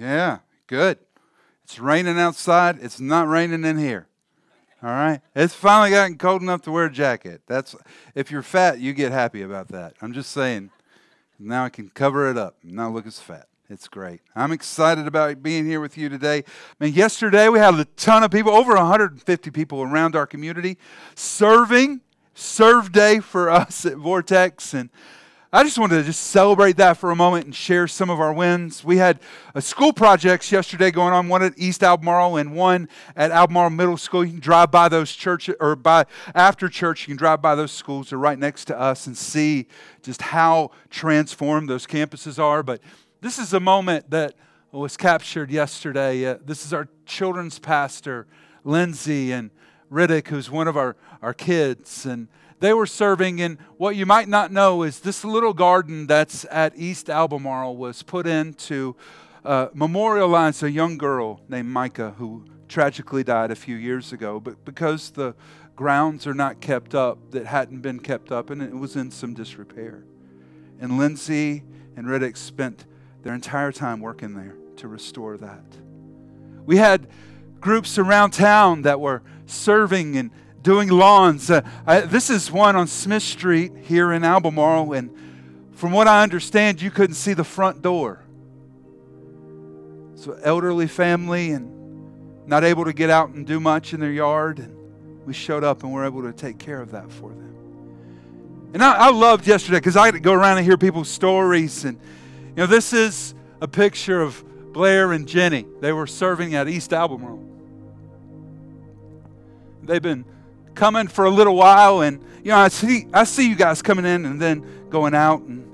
Yeah, good. It's raining outside. It's not raining in here. All right. It's finally gotten cold enough to wear a jacket. That's if you're fat, you get happy about that. I'm just saying. Now I can cover it up and not look as fat. It's great. I'm excited about being here with you today. I mean, yesterday we had a ton of people, over 150 people around our community, serving. Serve day for us at Vortex, and I just wanted to just celebrate that for a moment and share some of our wins. We had school projects yesterday going on, one at East Albemarle and one at Albemarle Middle School. You can drive by those churches, or by after church, you can drive by those schools. They're right next to us and see just how transformed those campuses are. But this is a moment that was captured yesterday. Uh, this is our children's pastor, Lindsay and Riddick, who's one of our, our kids. And they were serving in what you might not know is this little garden that's at East Albemarle was put in to uh, memorialize a young girl named Micah who tragically died a few years ago. But because the grounds are not kept up, that hadn't been kept up, and it was in some disrepair. And Lindsay and Riddick spent their entire time working there to restore that. We had groups around town that were serving and doing lawns. Uh, I, this is one on Smith Street here in Albemarle, and from what I understand, you couldn't see the front door. So, elderly family and not able to get out and do much in their yard, and we showed up and were able to take care of that for them. And I, I loved yesterday because I had to go around and hear people's stories, and you know, this is a picture of Blair and Jenny. They were serving at East Albemarle. They've been coming for a little while, and you know, I see I see you guys coming in and then going out, and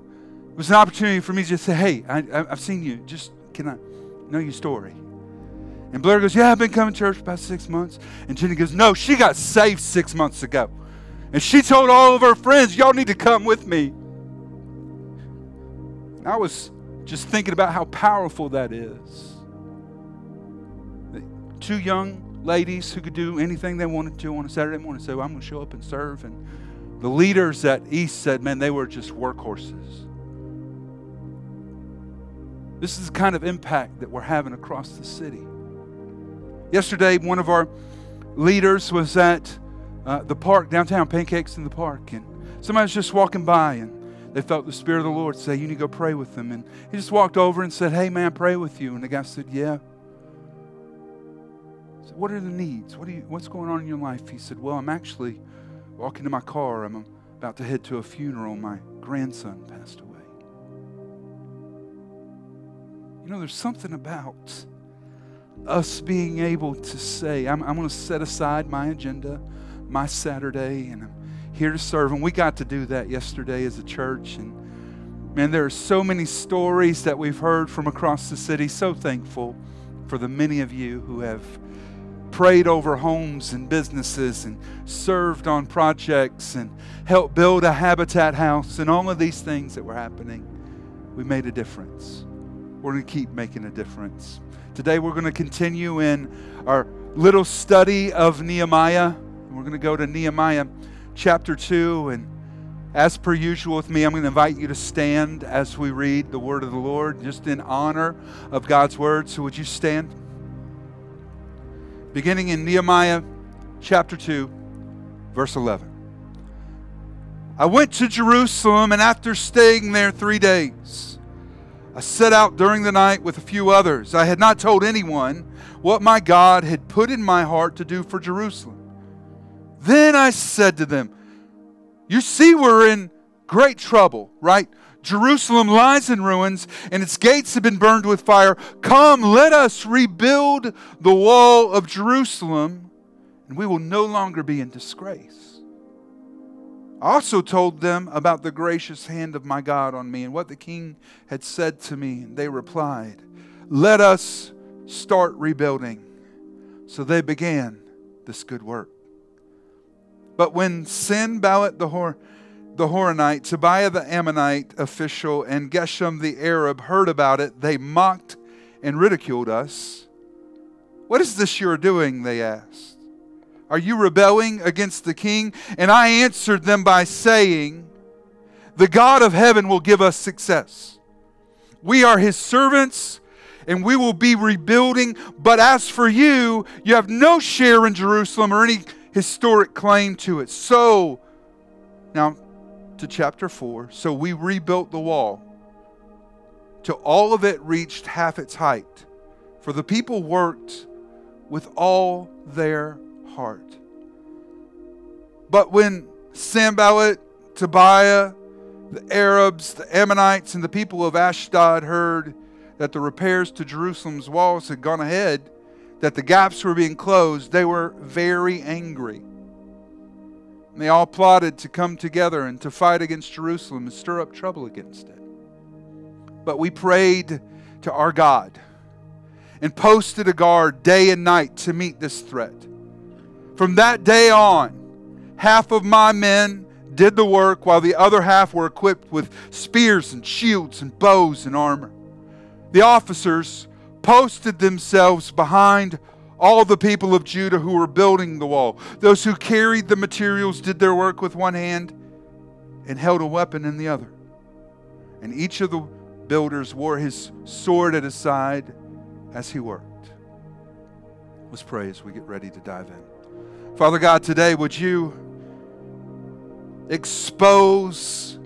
it was an opportunity for me to just say, "Hey, I, have seen you. Just can I know your story?" And Blair goes, "Yeah, I've been coming to church about six months." And Jenny goes, "No, she got saved six months ago, and she told all of her friends, y'all need to come with me." And I was just thinking about how powerful that is. Two young ladies who could do anything they wanted to on a Saturday morning well, I'm going to show up and serve. And the leaders at East said, man, they were just workhorses. This is the kind of impact that we're having across the city. Yesterday, one of our leaders was at uh, the park downtown, Pancakes in the Park, and somebody was just walking by and they felt the Spirit of the Lord say, You need to go pray with them. And he just walked over and said, Hey, man, pray with you. And the guy said, Yeah. What are the needs? What you, what's going on in your life? He said, Well, I'm actually walking to my car. I'm about to head to a funeral. My grandson passed away. You know, there's something about us being able to say, I'm, I'm going to set aside my agenda, my Saturday, and I'm here to serve. And we got to do that yesterday as a church. And man, there are so many stories that we've heard from across the city. So thankful for the many of you who have prayed over homes and businesses and served on projects and helped build a habitat house and all of these things that were happening, we made a difference. We're going to keep making a difference. Today, we're going to continue in our little study of Nehemiah. We're going to go to Nehemiah chapter 2. And as per usual with me, I'm going to invite you to stand as we read the word of the Lord, just in honor of God's word. So, would you stand? Beginning in Nehemiah chapter 2, verse 11. I went to Jerusalem, and after staying there three days, I set out during the night with a few others. I had not told anyone what my God had put in my heart to do for Jerusalem. Then I said to them, You see, we're in great trouble, right? Jerusalem lies in ruins, and its gates have been burned with fire. Come, let us rebuild the wall of Jerusalem, and we will no longer be in disgrace. I also told them about the gracious hand of my God on me and what the king had said to me, and they replied, let us start rebuilding. So they began this good work. But when Sanballat the, Hor- the Horonite, Tobiah the Ammonite official, and Geshem the Arab heard about it, they mocked and ridiculed us. What is this you are doing? They asked. Are you rebelling against the king? And I answered them by saying, The God of heaven will give us success. We are his servants and we will be rebuilding. But as for you, you have no share in Jerusalem or any historic claim to it. So, now to chapter 4. So we rebuilt the wall till all of it reached half its height. For the people worked with all their heart. But when Sanballat, Tobiah, the Arabs, the Ammonites, and the people of Ashdod heard that the repairs to Jerusalem's walls had gone ahead, that the gaps were being closed, they were very angry. And they all plotted to come together and to fight against Jerusalem and stir up trouble against it. But we prayed to our God and posted a guard day and night to meet this threat. From that day on, half of my men did the work while the other half were equipped with spears and shields and bows and armor. The officers posted themselves behind all the people of Judah who were building the wall. Those who carried the materials did their work with one hand and held a weapon in the other. And each of the builders wore his sword at his side as he worked. Let's pray as we get ready to dive in. Father God, today would you expose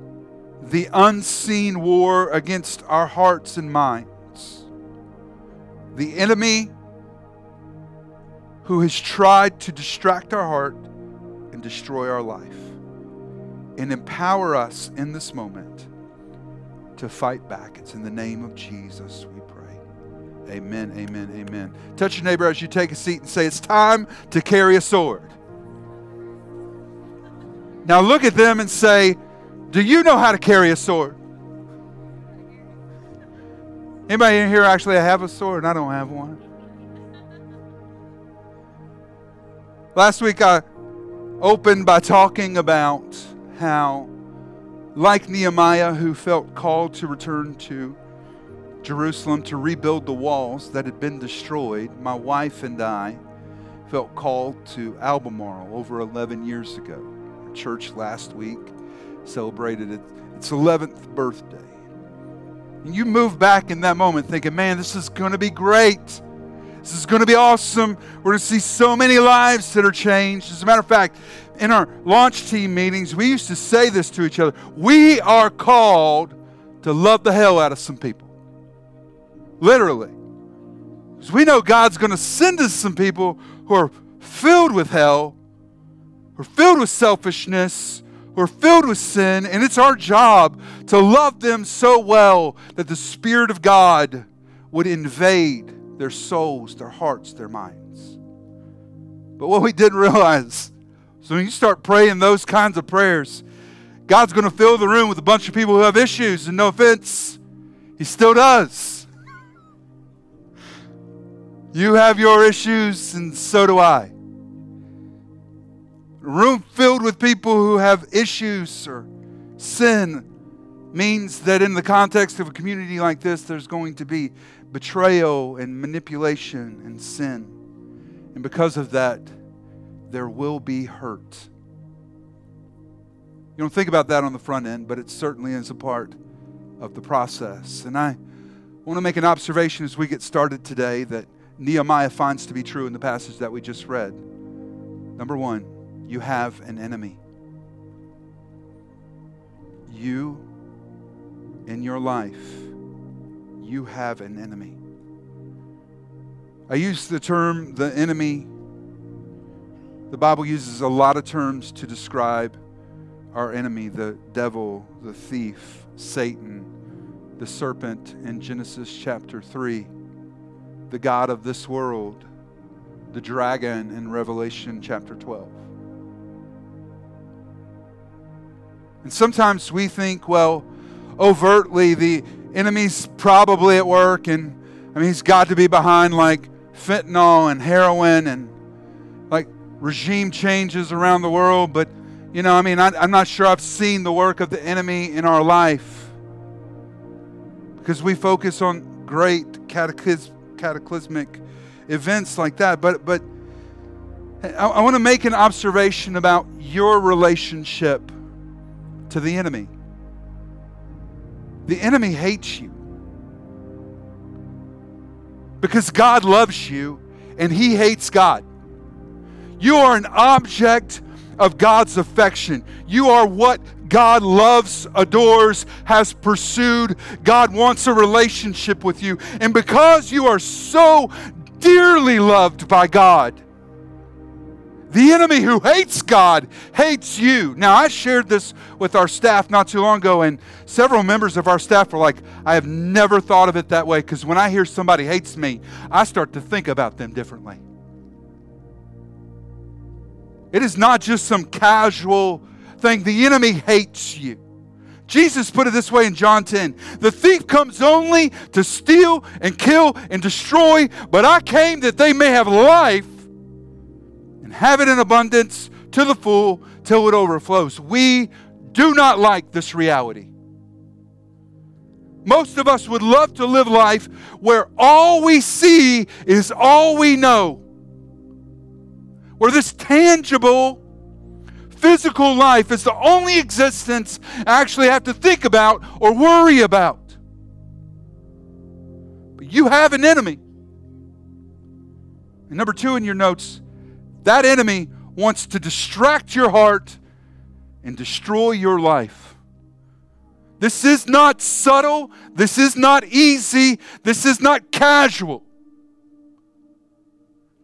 the unseen war against our hearts and minds? The enemy who has tried to distract our heart and destroy our life. And empower us in this moment to fight back. It's in the name of Jesus we pray. Amen, amen, amen. Touch your neighbor as you take a seat and say, It's time to carry a sword. Now look at them and say, Do you know how to carry a sword? Anybody in here actually have a sword? I don't have one. Last week I opened by talking about how, like Nehemiah, who felt called to return to Jerusalem to rebuild the walls that had been destroyed, my wife and I felt called to Albemarle over 11 years ago. Our church last week celebrated its 11th birthday. And you move back in that moment thinking, man, this is going to be great. This is going to be awesome. We're going to see so many lives that are changed. As a matter of fact, in our launch team meetings, we used to say this to each other We are called to love the hell out of some people. Literally. Because we know God's going to send us some people who are filled with hell, who are filled with selfishness, who are filled with sin, and it's our job to love them so well that the Spirit of God would invade their souls, their hearts, their minds. But what we didn't realize so when you start praying those kinds of prayers, God's going to fill the room with a bunch of people who have issues, and no offense, He still does. You have your issues, and so do I. A room filled with people who have issues or sin means that in the context of a community like this, there's going to be betrayal and manipulation and sin. And because of that, there will be hurt. You don't think about that on the front end, but it certainly is a part of the process. And I want to make an observation as we get started today that Nehemiah finds to be true in the passage that we just read. Number one, you have an enemy. You in your life you have an enemy. I use the term the enemy. The Bible uses a lot of terms to describe our enemy the devil, the thief, Satan, the serpent in Genesis chapter 3, the God of this world, the dragon in Revelation chapter 12. And sometimes we think, well, overtly the enemy's probably at work and I mean, he's got to be behind like fentanyl and heroin and like regime changes around the world. But, you know, I mean, I, am not sure I've seen the work of the enemy in our life because we focus on great cataclysmic events like that. But, but I, I want to make an observation about your relationship to the enemy. The enemy hates you because God loves you and he hates God. You are an object of God's affection. You are what God loves, adores, has pursued. God wants a relationship with you. And because you are so dearly loved by God, the enemy who hates God hates you. Now, I shared this with our staff not too long ago, and several members of our staff were like, I have never thought of it that way because when I hear somebody hates me, I start to think about them differently. It is not just some casual thing, the enemy hates you. Jesus put it this way in John 10 The thief comes only to steal and kill and destroy, but I came that they may have life and have it in abundance to the full till it overflows. We do not like this reality. Most of us would love to live life where all we see is all we know. Where this tangible, physical life is the only existence I actually have to think about or worry about. But you have an enemy. And number two in your notes, that enemy wants to distract your heart and destroy your life. This is not subtle. This is not easy. This is not casual.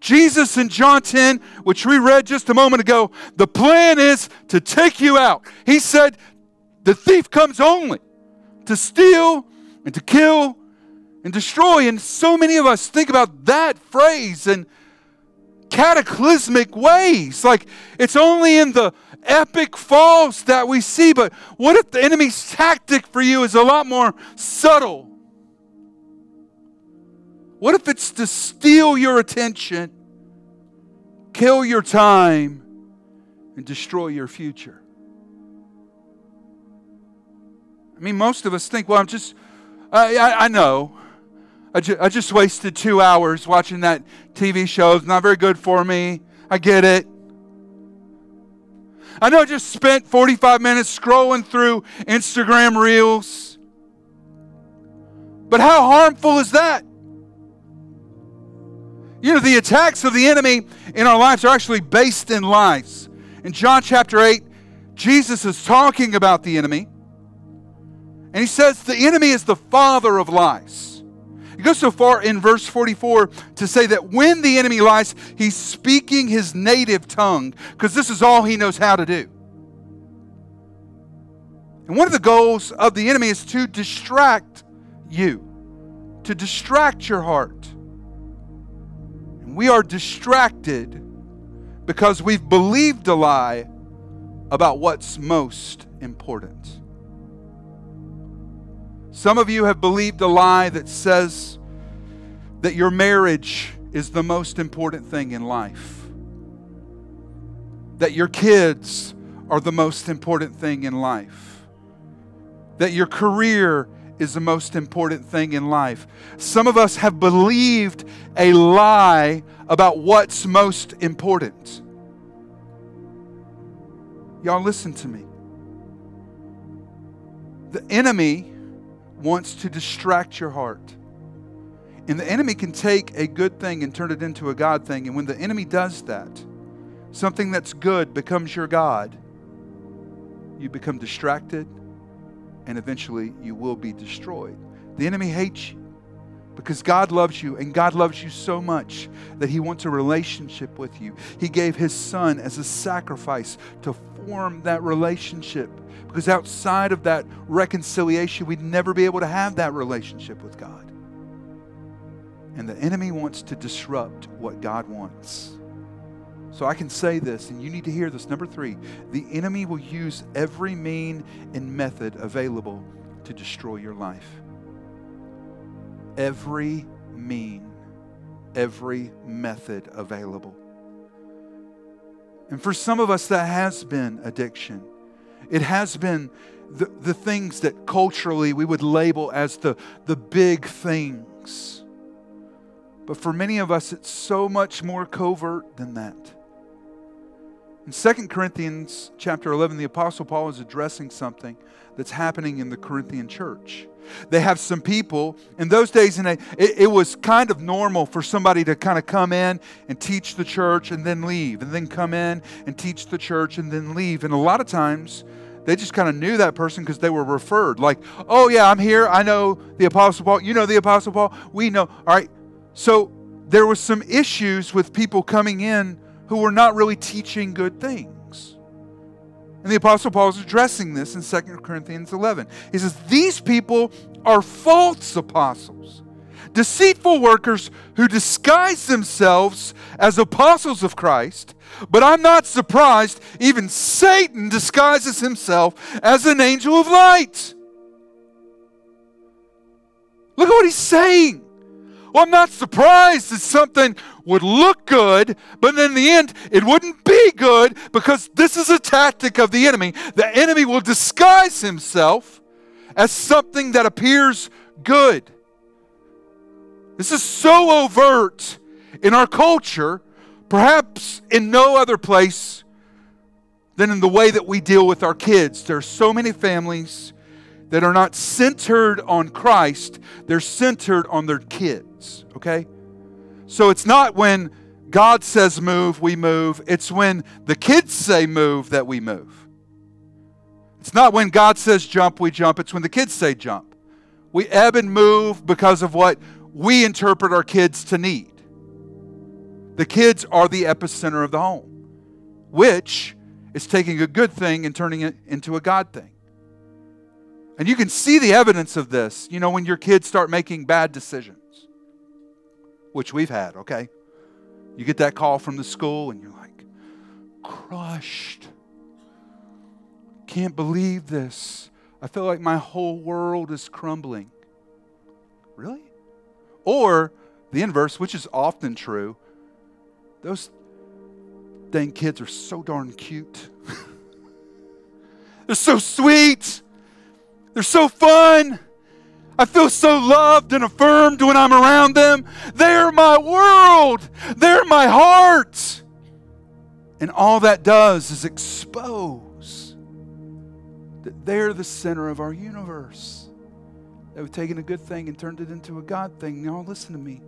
Jesus in John 10, which we read just a moment ago, the plan is to take you out. He said, The thief comes only to steal and to kill and destroy. And so many of us think about that phrase and cataclysmic ways. Like it's only in the epic falls that we see, but what if the enemy's tactic for you is a lot more subtle? What if it's to steal your attention, kill your time, and destroy your future? I mean, most of us think, well, I'm just, I, I, I know. I, ju- I just wasted two hours watching that TV show. It's not very good for me. I get it. I know I just spent 45 minutes scrolling through Instagram reels. But how harmful is that? You know, the attacks of the enemy in our lives are actually based in lies. In John chapter 8, Jesus is talking about the enemy. And he says the enemy is the father of lies. Goes so far in verse 44 to say that when the enemy lies, he's speaking his native tongue because this is all he knows how to do. And one of the goals of the enemy is to distract you, to distract your heart. And we are distracted because we've believed a lie about what's most important. Some of you have believed a lie that says that your marriage is the most important thing in life, that your kids are the most important thing in life, that your career is the most important thing in life. Some of us have believed a lie about what's most important. Y'all, listen to me. The enemy wants to distract your heart. And the enemy can take a good thing and turn it into a God thing. And when the enemy does that, something that's good becomes your God. You become distracted, and eventually you will be destroyed. The enemy hates you because God loves you, and God loves you so much that He wants a relationship with you. He gave His Son as a sacrifice to form that relationship because outside of that reconciliation, we'd never be able to have that relationship with God. And the enemy wants to disrupt what God wants. So I can say this, and you need to hear this. Number three, the enemy will use every mean and method available to destroy your life. Every mean every method available. And for some of us, that has been addiction. It has been the, the things that culturally we would label as the, the big things. But for many of us, it's so much more covert than that. In 2 Corinthians chapter 11, the Apostle Paul is addressing something that's happening in the Corinthian church. They have some people. In those days, and it, it was kind of normal for somebody to kind of come in and teach the church and then leave, and then come in and teach the church and then leave. And a lot of times, they just kind of knew that person because they were referred. Like, oh, yeah, I'm here. I know the Apostle Paul. You know the Apostle Paul. We know. All right. So there was some issues with people coming in who were not really teaching good things. And the Apostle Paul is addressing this in 2 Corinthians 11. He says, These people are false apostles, deceitful workers who disguise themselves as apostles of Christ. But I'm not surprised, even Satan disguises himself as an angel of light. Look at what he's saying. Well, I'm not surprised that something would look good, but in the end, it wouldn't be good because this is a tactic of the enemy. The enemy will disguise himself as something that appears good. This is so overt in our culture, perhaps in no other place than in the way that we deal with our kids. There are so many families that are not centered on Christ, they're centered on their okay? So it's not when God says move, we move. It's when the kids say move that we move. It's not when God says jump, we jump. It's when the kids say jump. We ebb and move because of what we interpret our kids to need. The kids are the epicenter of the home, which is taking a good thing and turning it into a God thing. And you can see the evidence of this, you know, when your kids start making bad decisions, which we've had, okay? You get that call from the school and you're like, crushed. Can't believe this. I feel like my whole world is crumbling. Really? Or the inverse, which is often true, those dang kids are so darn cute. They're so sweet. They're so fun. I feel so loved and affirmed when I'm around them. They're my world, they're my heart. And all that does is expose that they're the center of our universe. That we've taken a good thing and turned it into a God thing. Now, listen to me.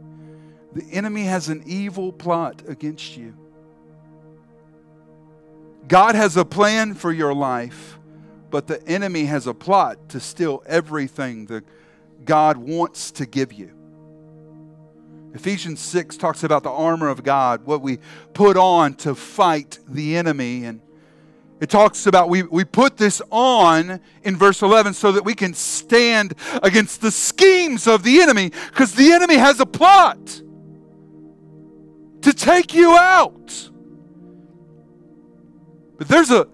The enemy has an evil plot against you. God has a plan for your life but the enemy has a plot to steal everything that God wants to give you. Ephesians 6 talks about the armor of God, what we put on to fight the enemy. And it talks about we, we put this on in verse 11 so that we can stand against the schemes of the enemy because the enemy has a plot to take you out. But there's a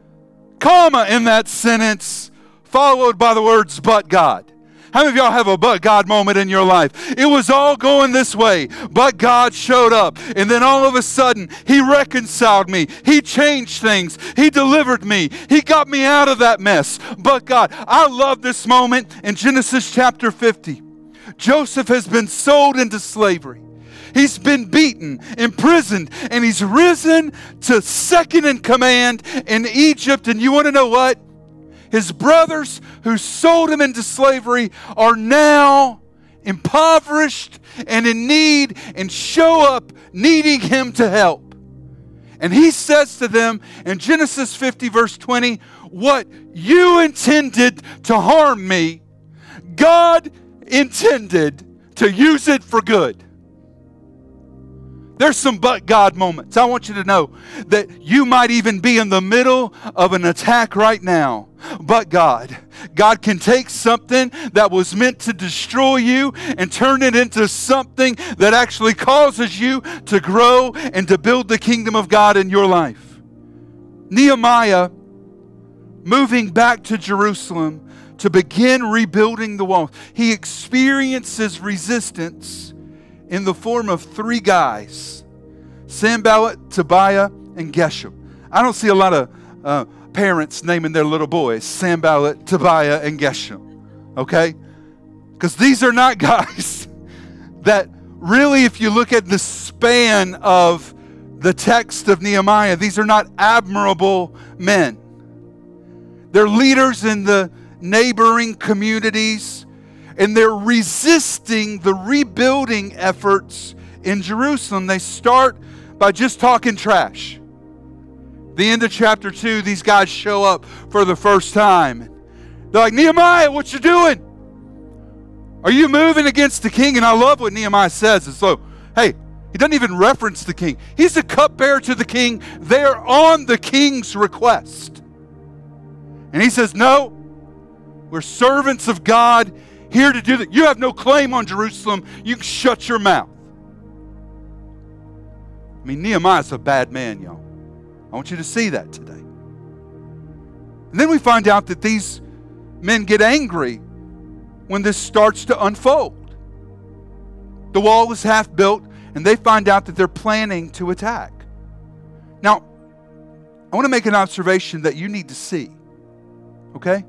comma in that sentence, followed by the words, but God. How many of y'all have a but God moment in your life? It was all going this way, but God showed up. And then all of a sudden, He reconciled me. He changed things. He delivered me. He got me out of that mess. But God, I love this moment in Genesis chapter 50. Joseph has been sold into slavery. He's been beaten, imprisoned, and he's risen to second in command in Egypt. And you want to know what? His brothers who sold him into slavery are now impoverished and in need and show up needing him to help. And he says to them in Genesis 50, verse 20, What you intended to harm me, God intended to use it for good. There's some but God moments. I want you to know that you might even be in the middle of an attack right now. But God, God can take something that was meant to destroy you and turn it into something that actually causes you to grow and to build the kingdom of God in your life. Nehemiah, moving back to Jerusalem to begin rebuilding the wall. he experiences resistance in the form of three guys Sanballat, Tobiah, and Geshem. I don't see a lot of uh, parents naming their little boys Sanballat, Tobiah, and Geshem. Okay? Because these are not guys that really, if you look at the span of the text of Nehemiah, these are not admirable men. They're leaders in the neighboring communities, and they're resisting the rebuilding efforts in Jerusalem. They start by just talking trash. The end of chapter 2, these guys show up for the first time. They're like, Nehemiah, what you doing? Are you moving against the king? And I love what Nehemiah says. And so, hey, he doesn't even reference the king. He's a cupbearer to the king. They're on the king's request. And he says, No, we're servants of God here to do that. You have no claim on Jerusalem. You can shut your mouth. I mean, Nehemiah's a bad man, y'all. I want you to see that today. And then we find out that these men get angry when this starts to unfold. The wall is half built, and they find out that they're planning to attack. Now, I want to make an observation that you need to see. Okay?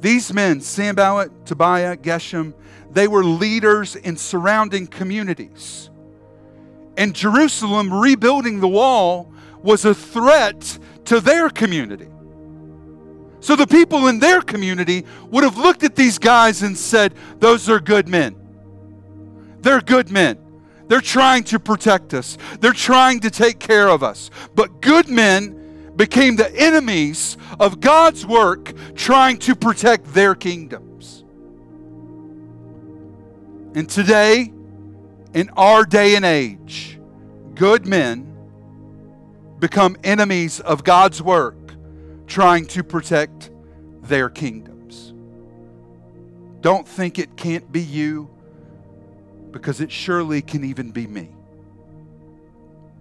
These men, Sanballat, Tobiah, Geshem, they were leaders in surrounding communities. And Jerusalem rebuilding the wall was a threat to their community. So the people in their community would have looked at these guys and said, Those are good men. They're good men. They're trying to protect us, they're trying to take care of us. But good men became the enemies of God's work trying to protect their kingdoms. And today, in our day and age, good men become enemies of God's work trying to protect their kingdoms. Don't think it can't be you because it surely can even be me.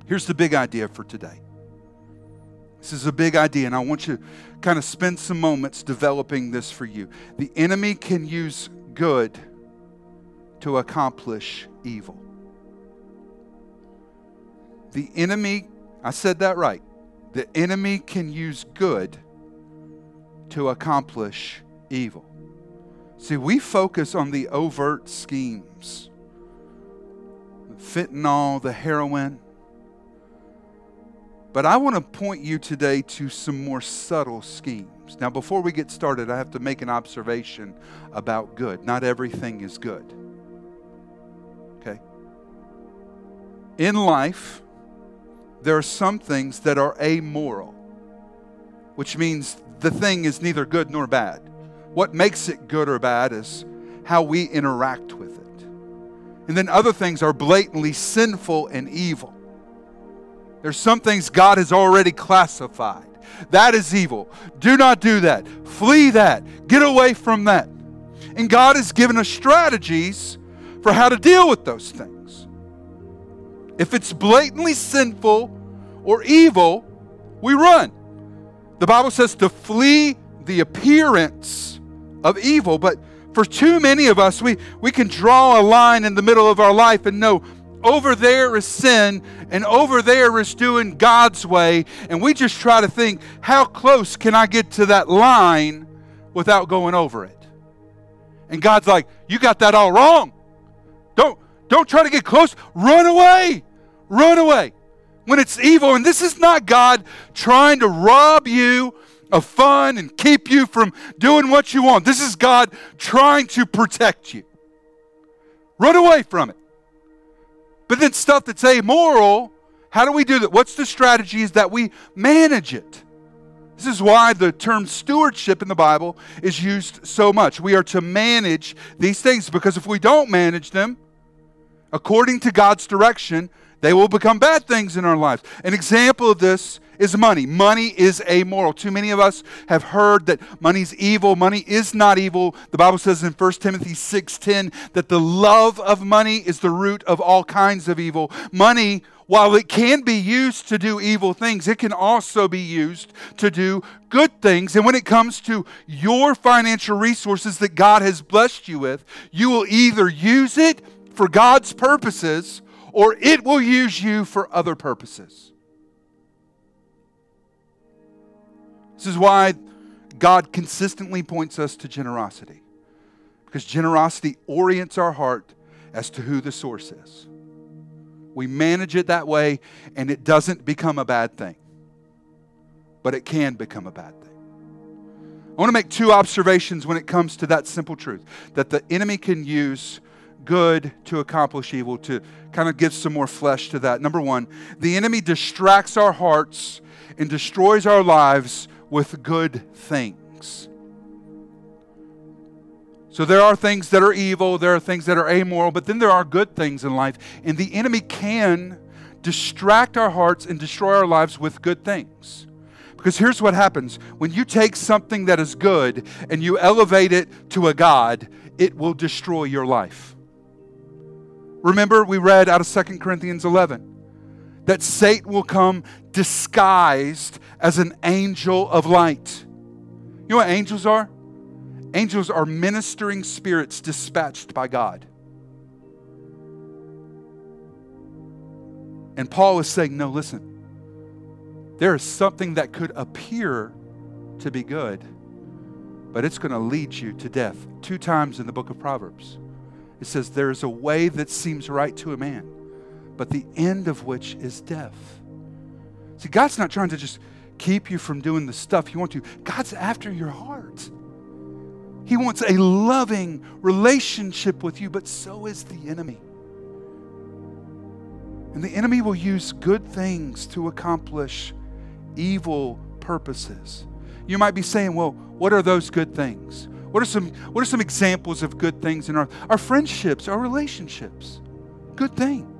Here's the big idea for today. This is a big idea, and I want you to kind of spend some moments developing this for you. The enemy can use good to accomplish evil. The enemy, I said that right. The enemy can use good to accomplish evil. See, we focus on the overt schemes the fentanyl, the heroin. But I want to point you today to some more subtle schemes. Now, before we get started, I have to make an observation about good. Not everything is good. Okay? In life, there are some things that are amoral, which means the thing is neither good nor bad. What makes it good or bad is how we interact with it. And then other things are blatantly sinful and evil. There's some things God has already classified. That is evil. Do not do that. Flee that. Get away from that. And God has given us strategies for how to deal with those things. If it's blatantly sinful or evil, we run. The Bible says to flee the appearance of evil, but for too many of us, we, we can draw a line in the middle of our life and know over there is sin and over there is doing God's way. And we just try to think, how close can I get to that line without going over it? And God's like, you got that all wrong. Don't, don't try to get close. Run away. Run away. When it's evil, and this is not God trying to rob you of fun and keep you from doing what you want. This is God trying to protect you. Run away from it. But then stuff that's amoral, how do we do that? What's the strategy is that we manage it. This is why the term stewardship in the Bible is used so much. We are to manage these things because if we don't manage them according to God's direction, they will become bad things in our lives. An example of this is money. Money is amoral. Too many of us have heard that money's evil. Money is not evil. The Bible says in 1 Timothy 6:10 that the love of money is the root of all kinds of evil. Money, while it can be used to do evil things, it can also be used to do good things. And when it comes to your financial resources that God has blessed you with, you will either use it for God's purposes or it will use you for other purposes. This is why God consistently points us to generosity. Because generosity orients our heart as to who the source is. We manage it that way, and it doesn't become a bad thing. But it can become a bad thing. I want to make two observations when it comes to that simple truth that the enemy can use good to accomplish evil, to kind of give some more flesh to that. Number one, the enemy distracts our hearts and destroys our lives with good things. So there are things that are evil, there are things that are amoral, but then there are good things in life. And the enemy can distract our hearts and destroy our lives with good things. Because here's what happens when you take something that is good and you elevate it to a God, it will destroy your life. Remember, we read out of 2 Corinthians 11 that Satan will come disguised as an angel of light. You know what angels are? Angels are ministering spirits dispatched by God. And Paul is saying, no, listen. There is something that could appear to be good, but it's going to lead you to death. Two times in the book of Proverbs, it says, There is a way that seems right to a man, but the end of which is death. See, God's not trying to just keep you from doing the stuff you want to, God's after your heart. He wants a loving relationship with you, but so is the enemy. And the enemy will use good things to accomplish evil purposes. You might be saying, well, what are those good things? What are some, what are some examples of good things in our, our friendships, our relationships? Good thing.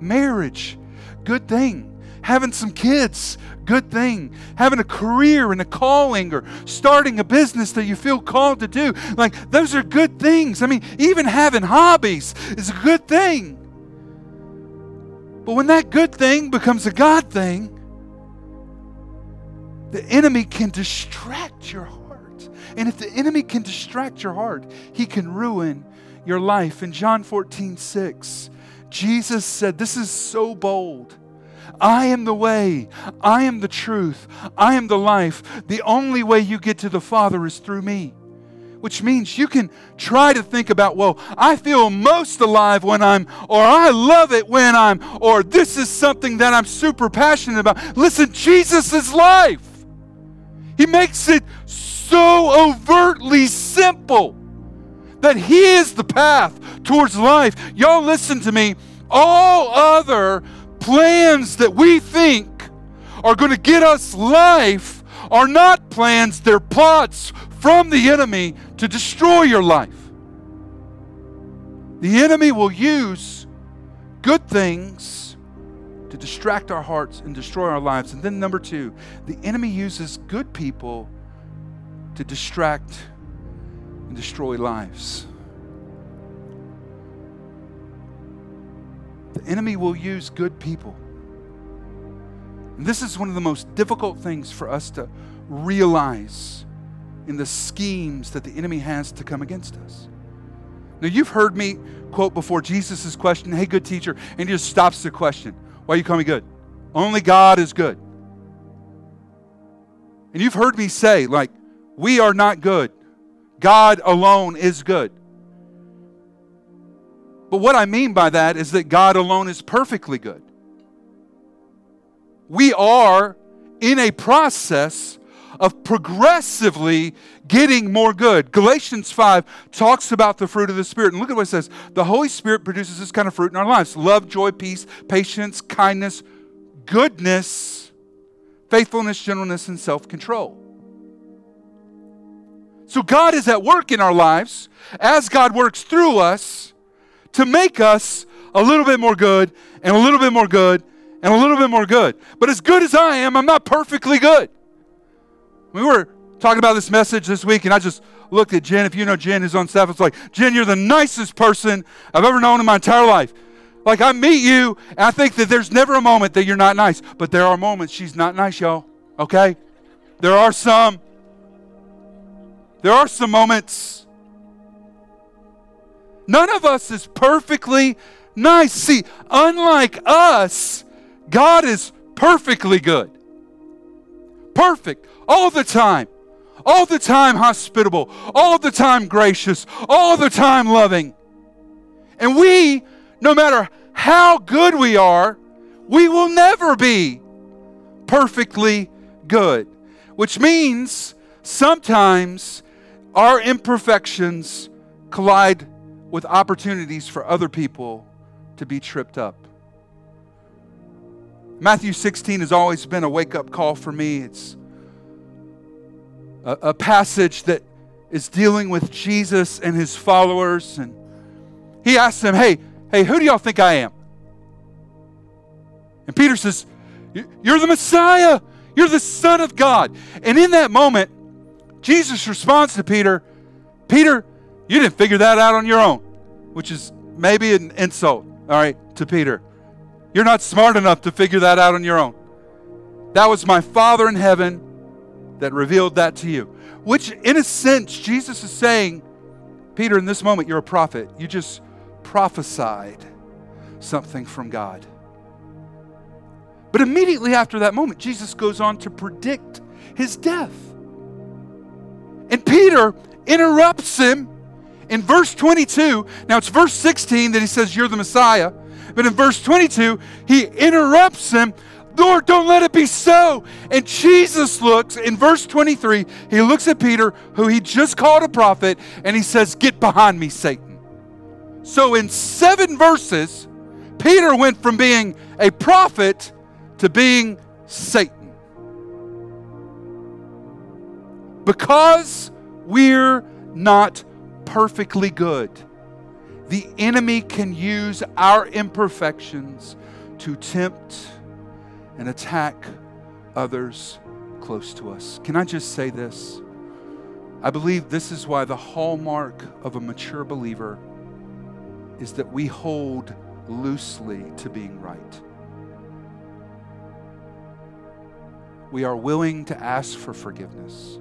Marriage, good thing having some kids, good thing. Having a career and a calling or starting a business that you feel called to do. Like, those are good things. I mean, even having hobbies is a good thing. But when that good thing becomes a God thing, the enemy can distract your heart. And if the enemy can distract your heart, he can ruin your life. In John 14, 6, Jesus said, This is so bold. I am the way. I am the truth. I am the life. The only way you get to the Father is through me. Which means you can try to think about, well, I feel most alive when I'm, or I love it when I'm, or this is something that I'm super passionate about. Listen, Jesus is life. He makes it so overtly simple that He is the path towards life. Y'all, listen to me. All other plans that we think are going to get us life are not plans, they're plots from the enemy to destroy your life. The enemy will use good things to distract our hearts and destroy our lives. And then, number two, the enemy uses good people to distract and destroy lives. The enemy will use good people. And this is one of the most difficult things for us to realize in the schemes that the enemy has to come against us. Now, you've heard me quote before Jesus' question, Hey, good teacher, and he just stops the question. Why you call me good? Only God is good. And you've heard me say, like, we are not good. God alone is good. But what I mean by that is that God alone is perfectly good. We are in a process of progressively getting more good. Galatians 5 talks about the fruit of the Spirit. And look at what it says the Holy Spirit produces this kind of fruit in our lives love, joy, peace, patience, kindness, goodness, faithfulness, gentleness, and self control. So God is at work in our lives as God works through us to make us a little bit more good and a little bit more good and a little bit more good. But as good as I am, I'm not perfectly good. We were talking about this message this week, and I just looked at Jen. If you know Jen who's on staff, it's like, Jen, you're the nicest person I've ever known in my entire life. Like, I meet you, and I think that there's never a moment that you're not nice. But there are moments she's not nice, y'all. Okay? There are some. There are some moments None of us is perfectly nice. See, unlike us, God is perfectly good. Perfect all the time. All the time hospitable, all the time gracious, all the time loving. And we, no matter how good we are, we will never be perfectly good. Which means sometimes our imperfections collide with opportunities for other people to be tripped up. Matthew 16 has always been a wake up call for me. It's a, a, passage that is dealing with Jesus and his followers. And he asks them, Hey, hey, who do y'all think I am? And Peter says, You're the Messiah. You're the Son of God. And in that moment, Jesus responds to Peter, Peter, you didn't figure that out on your own, which is maybe an insult, all right, to Peter. You're not smart enough to figure that out on your own. That was my Father in heaven that revealed that to you. Which, in a sense, Jesus is saying, Peter, in this moment, you're a prophet. You just prophesied something from God. But immediately after that moment, Jesus goes on to predict his death. And Peter interrupts him in verse 22. Now it's verse 16 that he says, You're the Messiah. But in verse 22, he interrupts him. Lord, don't let it be so. And Jesus looks, in verse 23, he looks at Peter, who he just called a prophet, and he says, Get behind me, Satan. So in seven verses, Peter went from being a prophet to being Satan. Because we're not perfectly good, the enemy can use our imperfections to tempt and attack others close to us. Can I just say this? I believe this is why the hallmark of a mature believer is that we hold loosely to being right. We are willing to ask for forgiveness.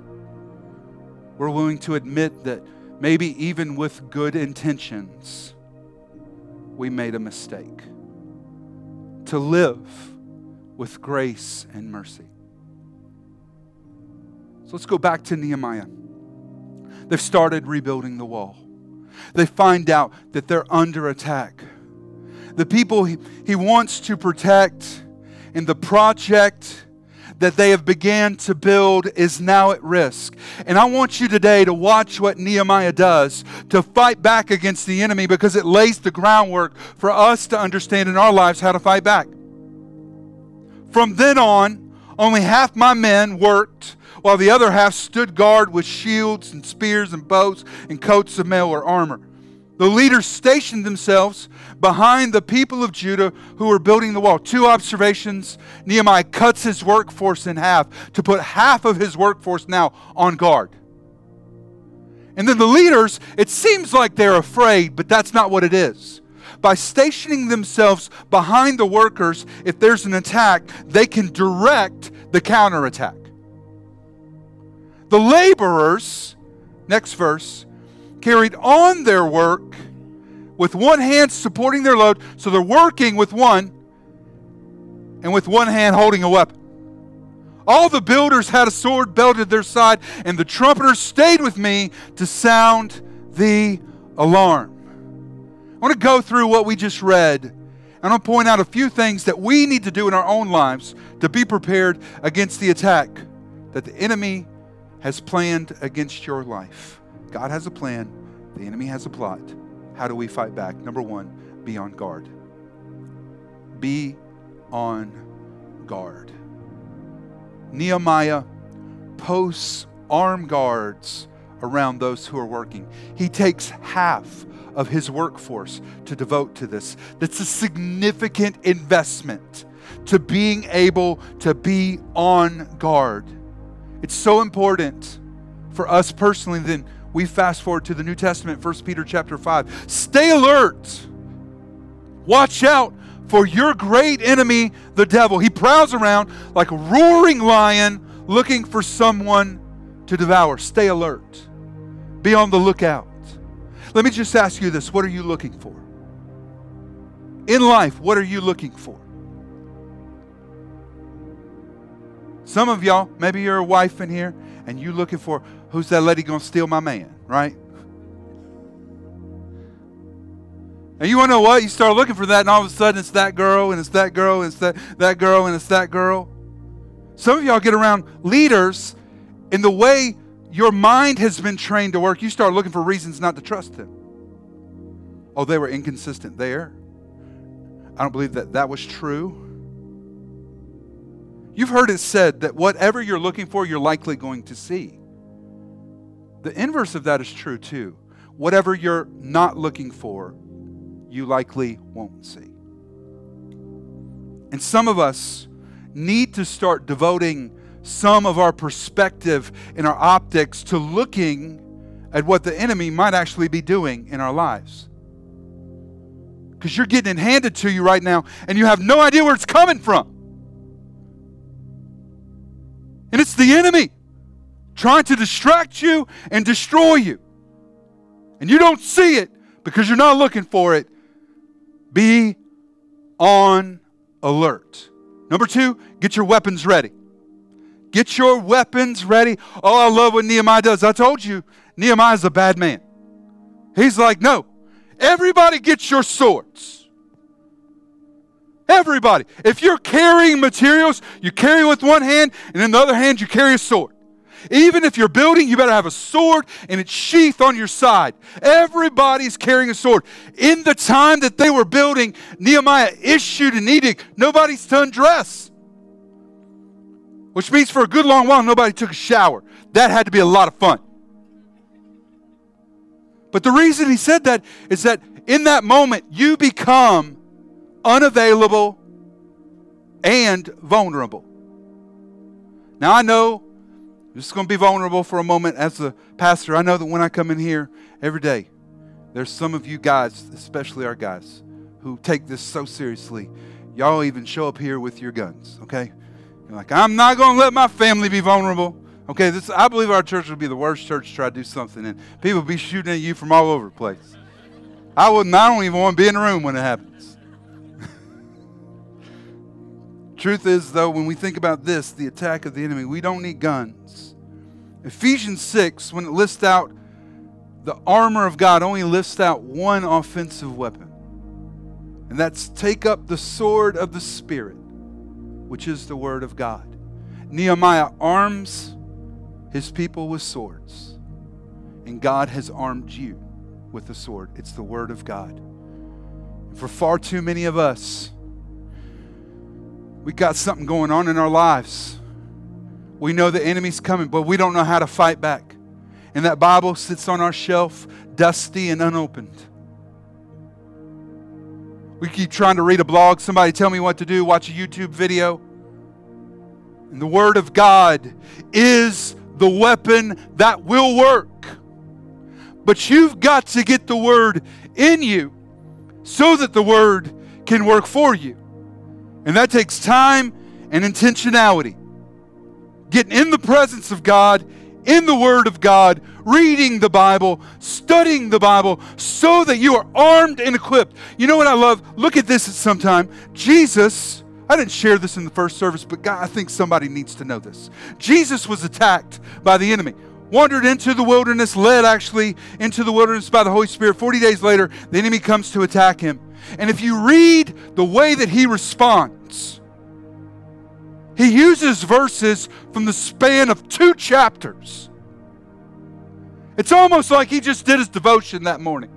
We're willing to admit that maybe even with good intentions, we made a mistake. To live with grace and mercy. So let's go back to Nehemiah. They've started rebuilding the wall. They find out that they're under attack. The people he, he wants to protect in the project that they have began to build is now at risk. And I want you today to watch what Nehemiah does to fight back against the enemy because it lays the groundwork for us to understand in our lives how to fight back. From then on, only half my men worked while the other half stood guard with shields and spears and bows and coats of mail or armor. The leaders stationed themselves behind the people of Judah who were building the wall. Two observations Nehemiah cuts his workforce in half to put half of his workforce now on guard. And then the leaders, it seems like they're afraid, but that's not what it is. By stationing themselves behind the workers, if there's an attack, they can direct the counterattack. The laborers, next verse, carried on their work with one hand supporting their load. So they're working with one and with one hand holding a weapon. All the builders had a sword belted at their side, and the trumpeters stayed with me to sound the alarm. I want to go through what we just read. And I want to point out a few things that we need to do in our own lives to be prepared against the attack that the enemy has planned against your life. God has a plan, the enemy has a plot. How do we fight back? Number one, be on guard. Be on guard. Nehemiah posts armed guards around those who are working. He takes half of his workforce to devote to this. That's a significant investment to being able to be on guard. It's so important for us personally then we fast forward to the New Testament, 1 Peter chapter 5. Stay alert. Watch out for your great enemy, the devil. He prowls around like a roaring lion looking for someone to devour. Stay alert. Be on the lookout. Let me just ask you this what are you looking for? In life, what are you looking for? Some of y'all, maybe you're a wife in here and you looking for who's that lady gonna steal my man, right? And you wanna know what? You start looking for that, and all of a sudden it's that girl, and it's that girl, and it's that, that girl, and it's that girl. Some of y'all get around leaders in the way your mind has been trained to work, you start looking for reasons not to trust them. Oh, they were inconsistent there. I don't believe that that was true. You've heard it said that whatever you're looking for, you're likely going to see. The inverse of that is true too. Whatever you're not looking for, you likely won't see. And some of us need to start devoting some of our perspective and our optics to looking at what the enemy might actually be doing in our lives. Because you're getting it handed to you right now and you have no idea where it's coming from. And it's the enemy trying to distract you and destroy you. And you don't see it because you're not looking for it. Be on alert. Number two, get your weapons ready. Get your weapons ready. Oh, I love what Nehemiah does. I told you, Nehemiah's a bad man. He's like, no, everybody get your swords. Everybody. If you're carrying materials, you carry with one hand, and in the other hand, you carry a sword. Even if you're building, you better have a sword and its sheath on your side. Everybody's carrying a sword. In the time that they were building, Nehemiah issued an edict nobody's to undress which means for a good long while nobody took a shower. That had to be a lot of fun. But the reason he said that is that in that moment you become unavailable and vulnerable. Now I know I'm just going to be vulnerable for a moment as a pastor. I know that when I come in here every day, there's some of you guys, especially our guys, who take this so seriously. Y'all even show up here with your guns, okay? You're like, I'm not going to let my family be vulnerable. Okay, this I believe our church would be the worst church to try to do something, and people be shooting at you from all over the place. I wouldn't. I don't even want to be in the room when it happens. Truth is, though, when we think about this, the attack of the enemy, we don't need guns. Ephesians 6, when it lists out the armor of God, only lists out one offensive weapon, and that's take up the sword of the Spirit which is the Word of God. Nehemiah arms his people with swords, and God has armed you with the sword. It's the Word of God. For far too many of us, we got something going on in our lives. We know the enemy's coming, but we don't know how to fight back. And that Bible sits on our shelf, dusty and unopened. We keep trying to read a blog, somebody tell me what to do, watch a YouTube video. And the Word of God is the weapon that will work. But you've got to get the Word in you so that the Word can work for you. And that takes time and intentionality. Getting in the presence of God, in the Word of God, reading the Bible, studying the Bible, so that you are armed and equipped. You know what I love? Look at this at some time. Jesus, I didn't share this in the first service, but God, I think somebody needs to know this. Jesus was attacked by the enemy wandered into the wilderness, led actually into the wilderness by the Holy Spirit. 40 days later, the enemy comes to attack him. And if you read the way that he responds, he uses verses from the span of two chapters. It's almost like he just did his devotion that morning.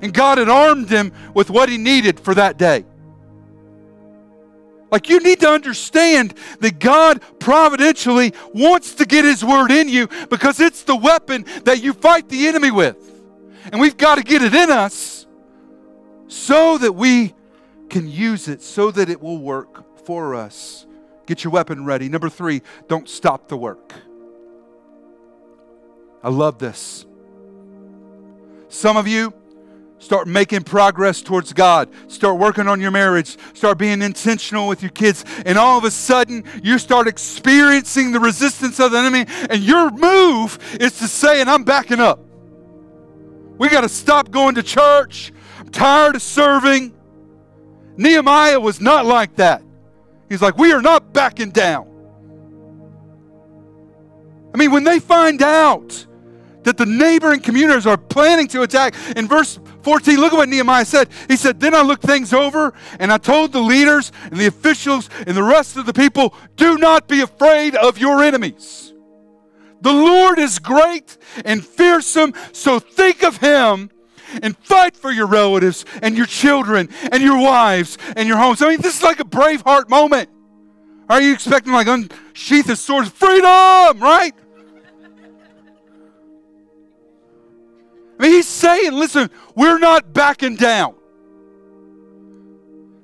And God had armed him with what he needed for that day. Like you need to understand that God providentially wants to get his word in you because it's the weapon that you fight the enemy with. And we've got to get it in us so that we can use it so that it will work for us. Get your weapon ready. Number three, don't stop the work. I love this. Some of you, Start making progress towards God. Start working on your marriage. Start being intentional with your kids. And all of a sudden, you start experiencing the resistance of the enemy. And your move is to say, and I'm backing up. We got to stop going to church. Tired of serving. Nehemiah was not like that. He's like, we are not backing down. I mean, when they find out that the neighboring communities are planning to attack, in verse 14, look at what Nehemiah said. He said, Then I looked things over and I told the leaders and the officials and the rest of the people, Do not be afraid of your enemies. The Lord is great and fearsome, so think of him and fight for your relatives and your children and your wives and your homes. I mean, this is like a Braveheart moment. Are you expecting like unsheath his sword, freedom, right? I mean, he's saying, listen, we're not backing down.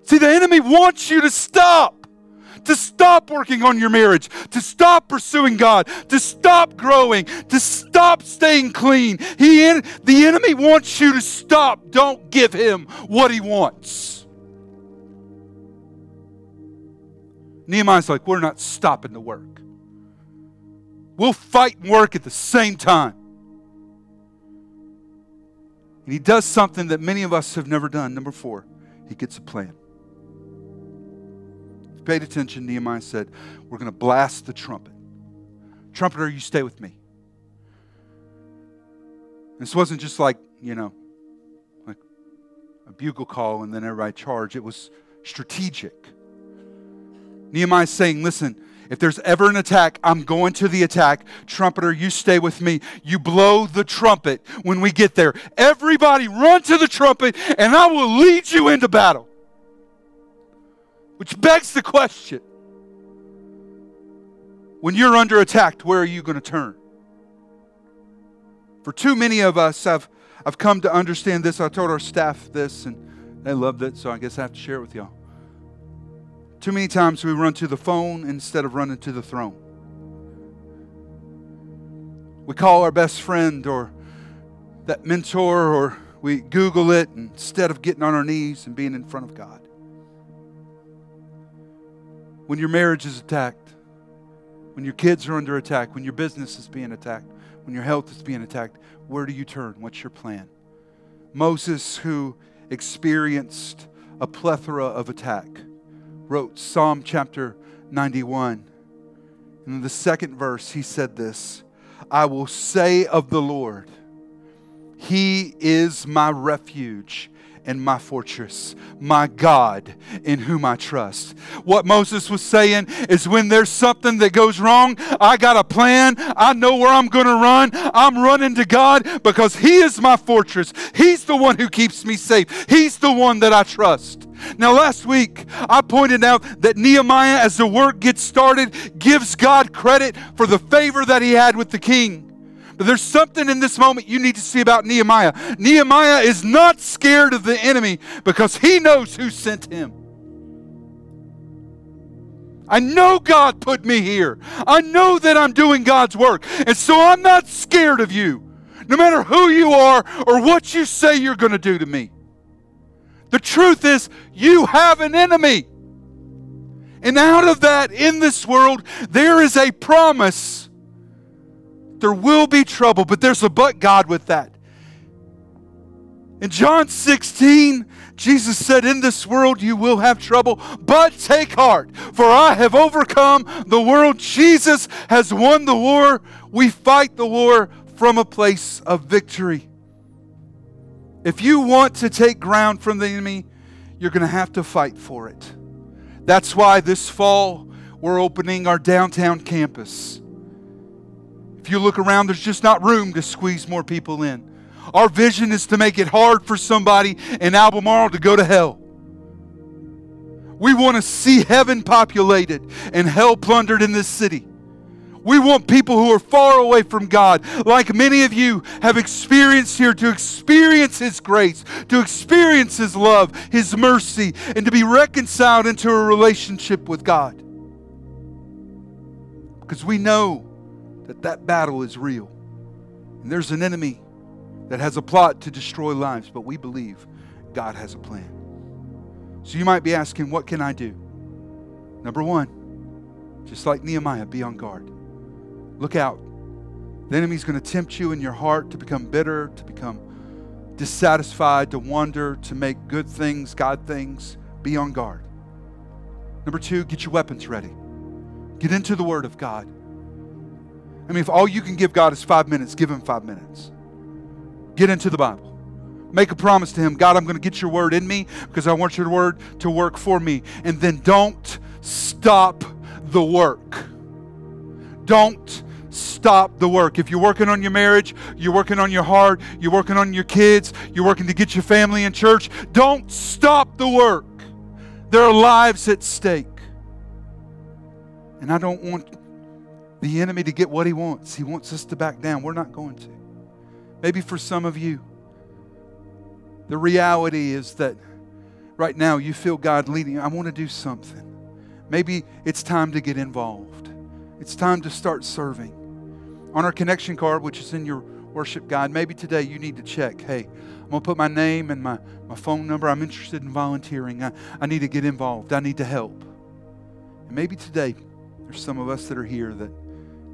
See, the enemy wants you to stop to stop working on your marriage, to stop pursuing God, to stop growing, to stop staying clean. He, the enemy wants you to stop. Don't give him what he wants. Nehemiah's like, we're not stopping the work. We'll fight and work at the same time. And he does something that many of us have never done. Number four, he gets a plan paid attention, Nehemiah said, We're going to blast the trumpet. Trumpeter, you stay with me. This wasn't just like, you know, like a bugle call and then everybody charge. It was strategic. Nehemiah's saying, Listen, if there's ever an attack, I'm going to the attack. Trumpeter, you stay with me. You blow the trumpet when we get there. Everybody run to the trumpet, and I will lead you into battle. Which begs the question when you're under attack, where are you going to turn? For too many of us, I've, I've come to understand this. I told our staff this, and they loved it, so I guess I have to share it with y'all. Too many times we run to the phone instead of running to the throne. We call our best friend or that mentor, or we Google it instead of getting on our knees and being in front of God when your marriage is attacked, when your kids are under attack, when your business is being attacked, when your health is being attacked, where do you turn? What's your plan? Moses, who experienced a plethora of attack, wrote Psalm chapter 91. And in the second verse, he said this I will say of the Lord, He is my refuge and my fortress, my God in whom I trust. What Moses was saying is when there's something that goes wrong, I got a plan. I know where I'm going to run. I'm running to God because He is my fortress. He's the one who keeps me safe. He's the one that I trust. Now, last week, I pointed out that Nehemiah, as the work gets started, gives God credit for the favor that he had with the king. But there's something in this moment you need to see about Nehemiah. Nehemiah is not scared of the enemy because he knows who sent him. I know God put me here. I know that I'm doing God's work. And so I'm not scared of you, no matter who you are or what you say you're going to do to me. The truth is, you have an enemy. And out of that, in this world, there is a promise there will be trouble, but there's a but God with that. In John 16, Jesus said, In this world you will have trouble, but take heart, for I have overcome the world. Jesus has won the war. We fight the war from a place of victory. If you want to take ground from the enemy, you're going to have to fight for it. That's why this fall we're opening our downtown campus. You look around, there's just not room to squeeze more people in. Our vision is to make it hard for somebody in Albemarle to go to hell. We want to see heaven populated and hell plundered in this city. We want people who are far away from God, like many of you have experienced here, to experience His grace, to experience His love, His mercy, and to be reconciled into a relationship with God. Because we know that that battle is real. And there's an enemy that has a plot to destroy lives, but we believe God has a plan. So you might be asking, what can I do? Number one, just like Nehemiah, be on guard. Look out. The enemy's going to tempt you in your heart to become bitter, to become dissatisfied, to wonder, to make good things, God things, be on guard. Number two, get your weapons ready. Get into the Word of God. I mean, if all you can give God is five minutes, give Him five minutes. Get into the Bible. Make a promise to Him God, I'm going to get your Word in me because I want your Word to work for me. And then don't stop the work. Don't stop the work. If you're working on your marriage, you're working on your heart, you're working on your kids, you're working to get your family in church, don't stop the work. There are lives at stake. And I don't want the enemy to get what he wants. He wants us to back down. We're not going to. Maybe for some of you, the reality is that right now you feel God leading you. I want to do something. Maybe it's time to get involved. It's time to start serving. On our connection card, which is in your worship guide, maybe today you need to check hey, I'm going to put my name and my, my phone number. I'm interested in volunteering. I, I need to get involved. I need to help. And maybe today there's some of us that are here that